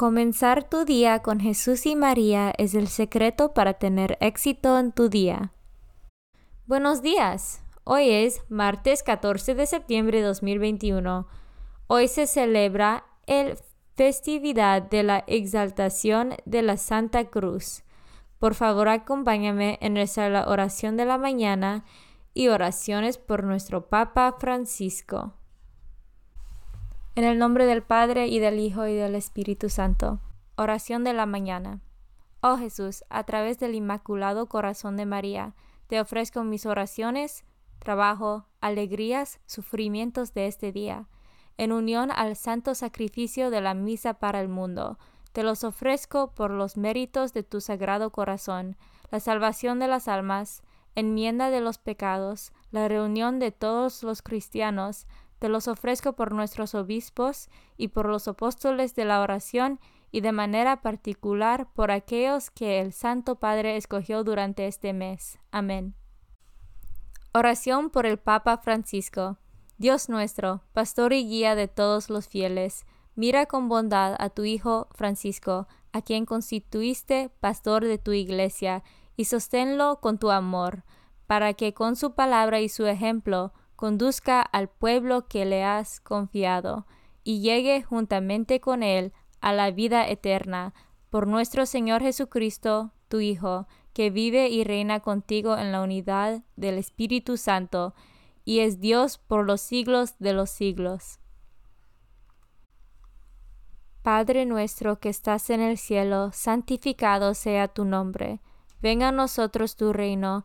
Comenzar tu día con Jesús y María es el secreto para tener éxito en tu día. Buenos días. Hoy es martes 14 de septiembre de 2021. Hoy se celebra el festividad de la exaltación de la Santa Cruz. Por favor, acompáñame en nuestra oración de la mañana y oraciones por nuestro Papa Francisco. En el nombre del Padre y del Hijo y del Espíritu Santo. Oración de la mañana. Oh Jesús, a través del Inmaculado Corazón de María, te ofrezco mis oraciones, trabajo, alegrías, sufrimientos de este día, en unión al santo sacrificio de la misa para el mundo. Te los ofrezco por los méritos de tu sagrado corazón, la salvación de las almas, enmienda de los pecados, la reunión de todos los cristianos, te los ofrezco por nuestros obispos y por los apóstoles de la oración y de manera particular por aquellos que el Santo Padre escogió durante este mes. Amén. Oración por el Papa Francisco. Dios nuestro, pastor y guía de todos los fieles, mira con bondad a tu Hijo Francisco, a quien constituiste pastor de tu iglesia, y sosténlo con tu amor, para que con su palabra y su ejemplo conduzca al pueblo que le has confiado, y llegue juntamente con él a la vida eterna, por nuestro Señor Jesucristo, tu Hijo, que vive y reina contigo en la unidad del Espíritu Santo, y es Dios por los siglos de los siglos. Padre nuestro que estás en el cielo, santificado sea tu nombre. Venga a nosotros tu reino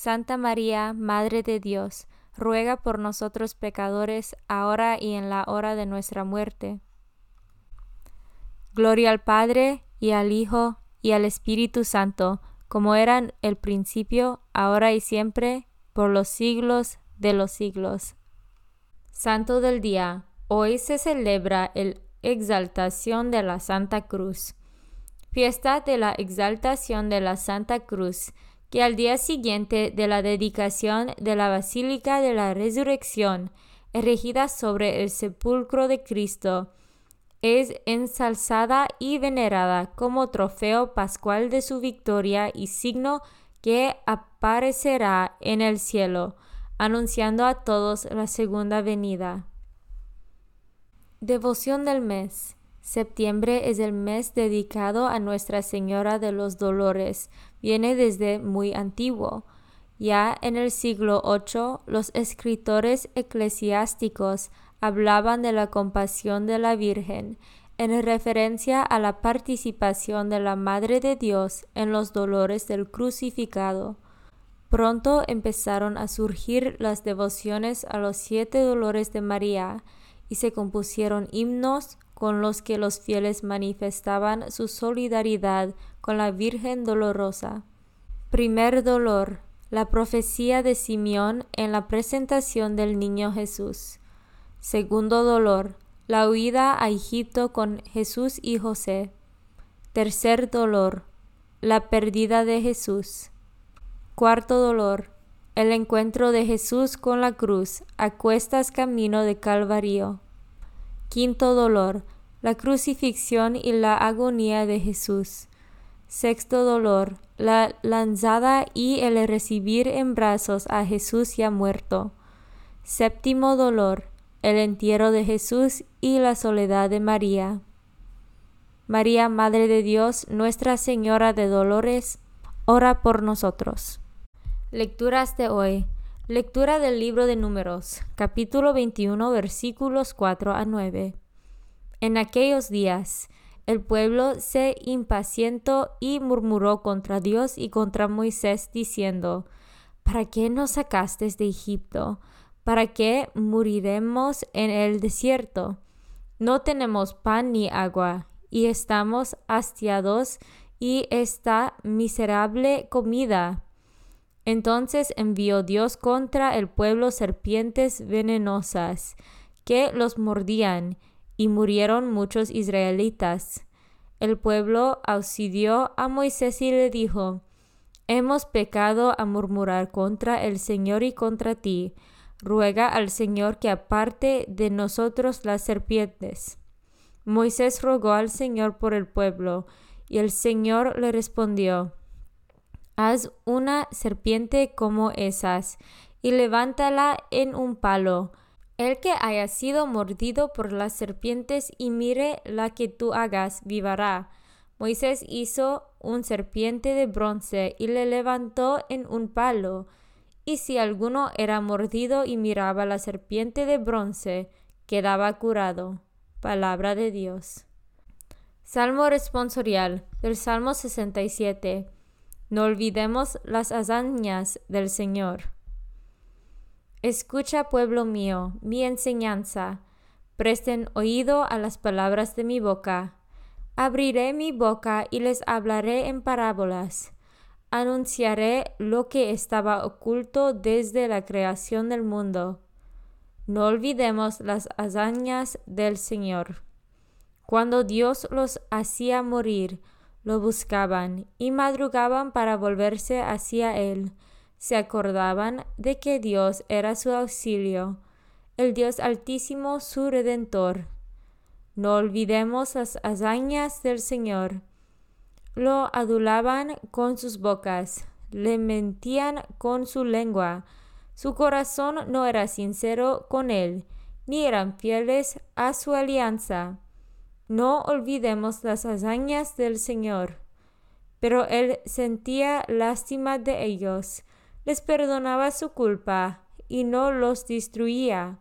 Santa María, Madre de Dios, ruega por nosotros pecadores, ahora y en la hora de nuestra muerte. Gloria al Padre, y al Hijo, y al Espíritu Santo, como eran el principio, ahora y siempre, por los siglos de los siglos. Santo del Día. Hoy se celebra el exaltación de la Santa Cruz. Fiesta de la exaltación de la Santa Cruz que al día siguiente de la dedicación de la Basílica de la Resurrección, erigida sobre el sepulcro de Cristo, es ensalzada y venerada como trofeo pascual de su victoria y signo que aparecerá en el cielo, anunciando a todos la segunda venida. Devoción del mes. Septiembre es el mes dedicado a Nuestra Señora de los Dolores. Viene desde muy antiguo. Ya en el siglo VIII los escritores eclesiásticos hablaban de la compasión de la Virgen en referencia a la participación de la Madre de Dios en los dolores del crucificado. Pronto empezaron a surgir las devociones a los siete dolores de María y se compusieron himnos con los que los fieles manifestaban su solidaridad con la Virgen Dolorosa. Primer dolor. La profecía de Simeón en la presentación del niño Jesús. Segundo dolor. La huida a Egipto con Jesús y José. Tercer dolor. La pérdida de Jesús. Cuarto dolor. El encuentro de Jesús con la cruz a cuestas camino de Calvario. Quinto dolor, la crucifixión y la agonía de Jesús. Sexto dolor, la lanzada y el recibir en brazos a Jesús ya muerto. Séptimo dolor, el entierro de Jesús y la soledad de María. María, Madre de Dios, Nuestra Señora de Dolores, ora por nosotros. Lecturas de hoy. Lectura del libro de Números, capítulo 21, versículos 4 a 9. En aquellos días, el pueblo se impacientó y murmuró contra Dios y contra Moisés, diciendo, ¿Para qué nos sacaste de Egipto? ¿Para qué moriremos en el desierto? No tenemos pan ni agua. y estamos hastiados y esta miserable comida. Entonces envió Dios contra el pueblo serpientes venenosas que los mordían, y murieron muchos israelitas. El pueblo auxilió a Moisés y le dijo, Hemos pecado a murmurar contra el Señor y contra ti. Ruega al Señor que aparte de nosotros las serpientes. Moisés rogó al Señor por el pueblo, y el Señor le respondió, Haz una serpiente como esas, y levántala en un palo. El que haya sido mordido por las serpientes y mire la que tú hagas, vivará. Moisés hizo un serpiente de bronce y le levantó en un palo. Y si alguno era mordido y miraba la serpiente de bronce, quedaba curado. Palabra de Dios. Salmo responsorial del Salmo 67. No olvidemos las hazañas del Señor. Escucha, pueblo mío, mi enseñanza. Presten oído a las palabras de mi boca. Abriré mi boca y les hablaré en parábolas. Anunciaré lo que estaba oculto desde la creación del mundo no olvidemos las hazañas del Señor. Cuando Dios los hacía morir, lo buscaban y madrugaban para volverse hacia Él. Se acordaban de que Dios era su auxilio, el Dios altísimo su redentor. No olvidemos las hazañas del Señor. Lo adulaban con sus bocas, le mentían con su lengua, su corazón no era sincero con él, ni eran fieles a su alianza. No olvidemos las hazañas del Señor. Pero él sentía lástima de ellos, les perdonaba su culpa y no los destruía.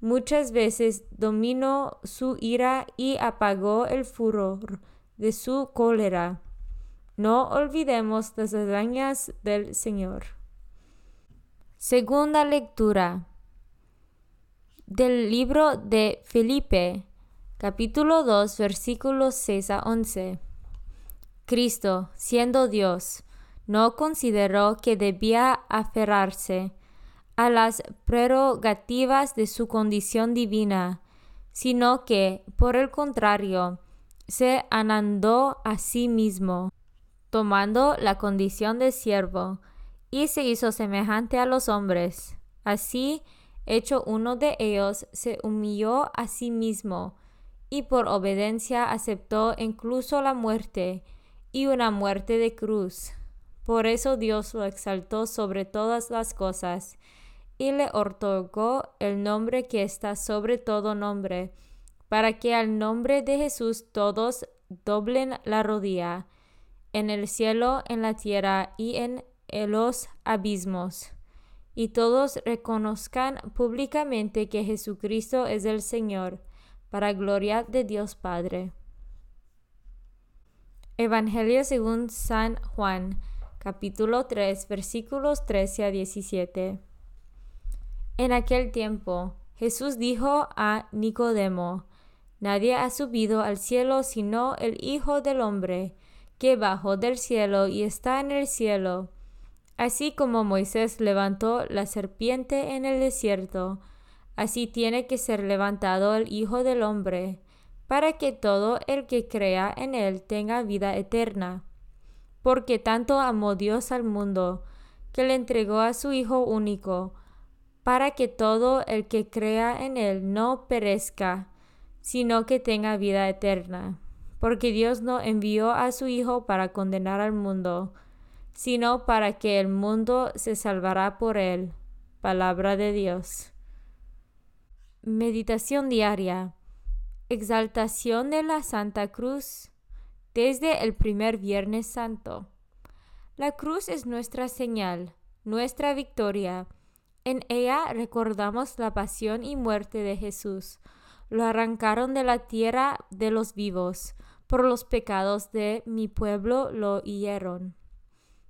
Muchas veces dominó su ira y apagó el furor de su cólera. No olvidemos las hazañas del Señor. Segunda lectura del libro de Felipe, capítulo 2, versículos 6 a 11. Cristo, siendo Dios, no consideró que debía aferrarse a las prerrogativas de su condición divina, sino que, por el contrario, se anandó a sí mismo, tomando la condición de siervo, y se hizo semejante a los hombres. Así, hecho uno de ellos, se humilló a sí mismo, y por obediencia aceptó incluso la muerte, y una muerte de cruz. Por eso Dios lo exaltó sobre todas las cosas, y le otorgó el nombre que está sobre todo nombre, para que al nombre de Jesús todos doblen la rodilla, en el cielo, en la tierra y en los abismos, y todos reconozcan públicamente que Jesucristo es el Señor, para gloria de Dios Padre. Evangelio según San Juan, capítulo 3, versículos 13 a 17. En aquel tiempo, Jesús dijo a Nicodemo, Nadie ha subido al cielo sino el Hijo del Hombre, que bajó del cielo y está en el cielo. Así como Moisés levantó la serpiente en el desierto, así tiene que ser levantado el Hijo del Hombre, para que todo el que crea en él tenga vida eterna. Porque tanto amó Dios al mundo, que le entregó a su Hijo único, para que todo el que crea en él no perezca, sino que tenga vida eterna. Porque Dios no envió a su Hijo para condenar al mundo, sino para que el mundo se salvará por él. Palabra de Dios. Meditación diaria. Exaltación de la Santa Cruz desde el primer Viernes Santo. La cruz es nuestra señal, nuestra victoria. En ella recordamos la pasión y muerte de Jesús. Lo arrancaron de la tierra de los vivos. Por los pecados de mi pueblo lo hirieron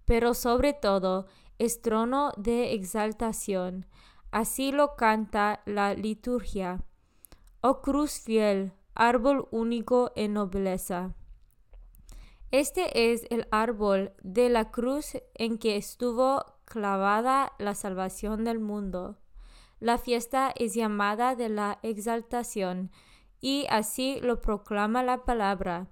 pero sobre todo es trono de exaltación. Así lo canta la liturgia. Oh cruz fiel, árbol único en nobleza. Este es el árbol de la cruz en que estuvo clavada la salvación del mundo. La fiesta es llamada de la exaltación, y así lo proclama la palabra.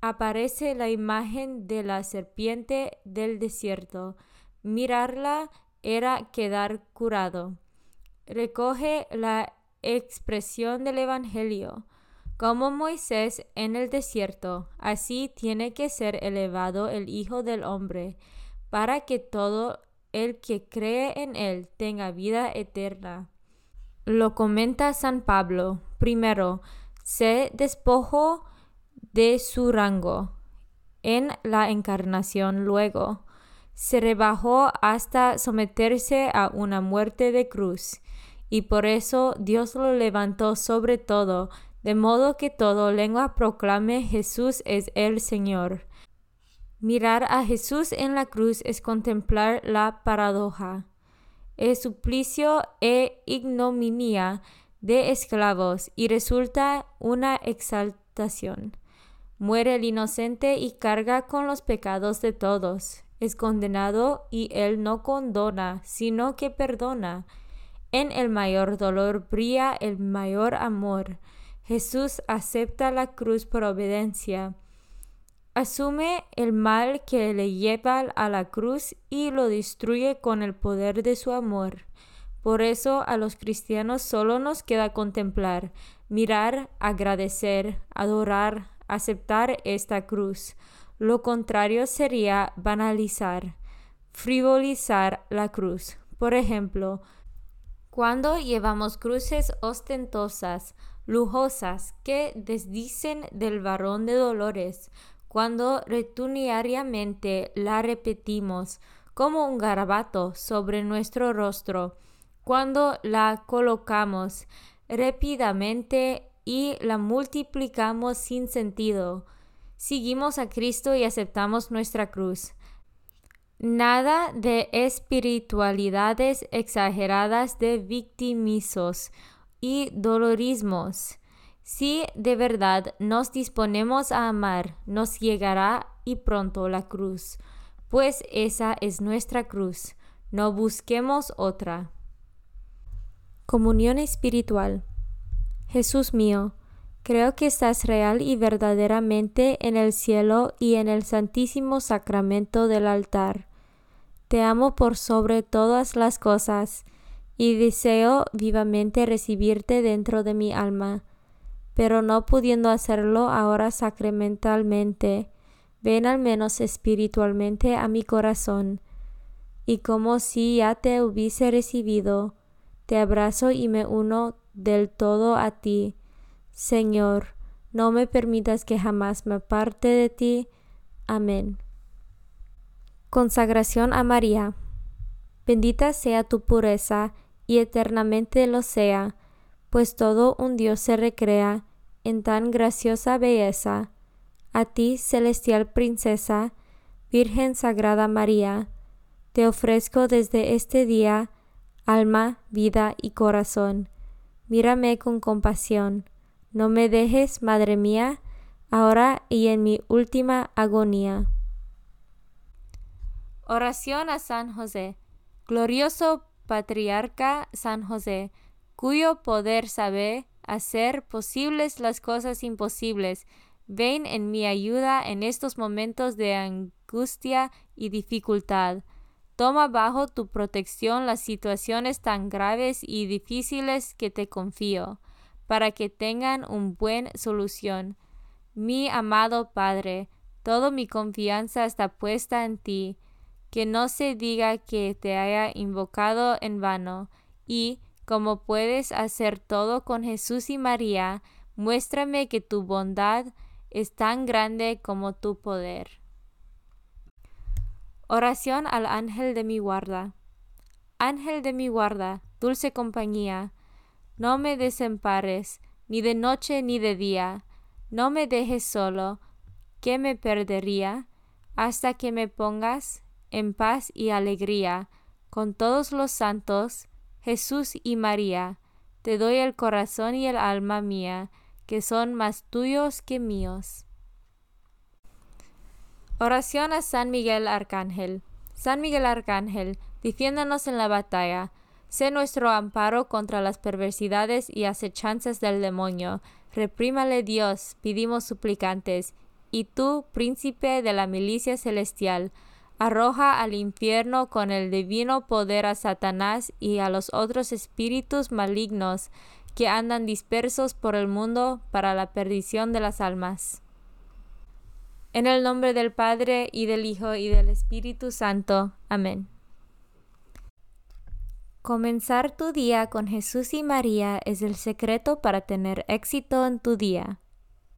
Aparece la imagen de la serpiente del desierto. Mirarla era quedar curado. Recoge la expresión del Evangelio. Como Moisés en el desierto, así tiene que ser elevado el Hijo del Hombre, para que todo el que cree en él tenga vida eterna. Lo comenta San Pablo. Primero, se despojó de su rango en la encarnación luego. Se rebajó hasta someterse a una muerte de cruz, y por eso Dios lo levantó sobre todo, de modo que todo lengua proclame Jesús es el Señor. Mirar a Jesús en la cruz es contemplar la paradoja, el suplicio e ignominia de esclavos y resulta una exaltación. Muere el inocente y carga con los pecados de todos. Es condenado y él no condona, sino que perdona. En el mayor dolor brilla el mayor amor. Jesús acepta la cruz por obediencia asume el mal que le lleva a la cruz y lo destruye con el poder de su amor. Por eso a los cristianos solo nos queda contemplar, mirar, agradecer, adorar, aceptar esta cruz. Lo contrario sería banalizar, frivolizar la cruz. Por ejemplo, cuando llevamos cruces ostentosas, lujosas, que desdicen del varón de dolores, cuando retuniariamente la repetimos como un garabato sobre nuestro rostro, cuando la colocamos rápidamente y la multiplicamos sin sentido. Seguimos a Cristo y aceptamos nuestra cruz. Nada de espiritualidades exageradas de victimizos y dolorismos. Si de verdad nos disponemos a amar, nos llegará y pronto la cruz, pues esa es nuestra cruz. No busquemos otra. Comunión espiritual. Jesús mío, creo que estás real y verdaderamente en el cielo y en el santísimo sacramento del altar. Te amo por sobre todas las cosas y deseo vivamente recibirte dentro de mi alma pero no pudiendo hacerlo ahora sacramentalmente, ven al menos espiritualmente a mi corazón, y como si ya te hubiese recibido, te abrazo y me uno del todo a ti. Señor, no me permitas que jamás me aparte de ti. Amén. Consagración a María. Bendita sea tu pureza, y eternamente lo sea pues todo un Dios se recrea en tan graciosa belleza. A ti, celestial princesa, Virgen Sagrada María, te ofrezco desde este día alma, vida y corazón. Mírame con compasión. No me dejes, Madre mía, ahora y en mi última agonía. Oración a San José. Glorioso Patriarca San José, cuyo poder sabe hacer posibles las cosas imposibles. Ven en mi ayuda en estos momentos de angustia y dificultad. Toma bajo tu protección las situaciones tan graves y difíciles que te confío, para que tengan un buen solución. Mi amado Padre, toda mi confianza está puesta en ti, que no se diga que te haya invocado en vano, y como puedes hacer todo con Jesús y María, muéstrame que tu bondad es tan grande como tu poder. Oración al ángel de mi guarda. Ángel de mi guarda, dulce compañía, no me desempares, ni de noche ni de día, no me dejes solo, que me perdería, hasta que me pongas en paz y alegría con todos los santos, Jesús y María, te doy el corazón y el alma mía, que son más tuyos que míos. Oración a San Miguel Arcángel. San Miguel Arcángel, defiéndanos en la batalla. Sé nuestro amparo contra las perversidades y acechanzas del demonio. Reprímale Dios, pedimos suplicantes. Y tú, príncipe de la milicia celestial, arroja al infierno con el divino poder a Satanás y a los otros espíritus malignos que andan dispersos por el mundo para la perdición de las almas. En el nombre del Padre y del Hijo y del Espíritu Santo. Amén. Comenzar tu día con Jesús y María es el secreto para tener éxito en tu día.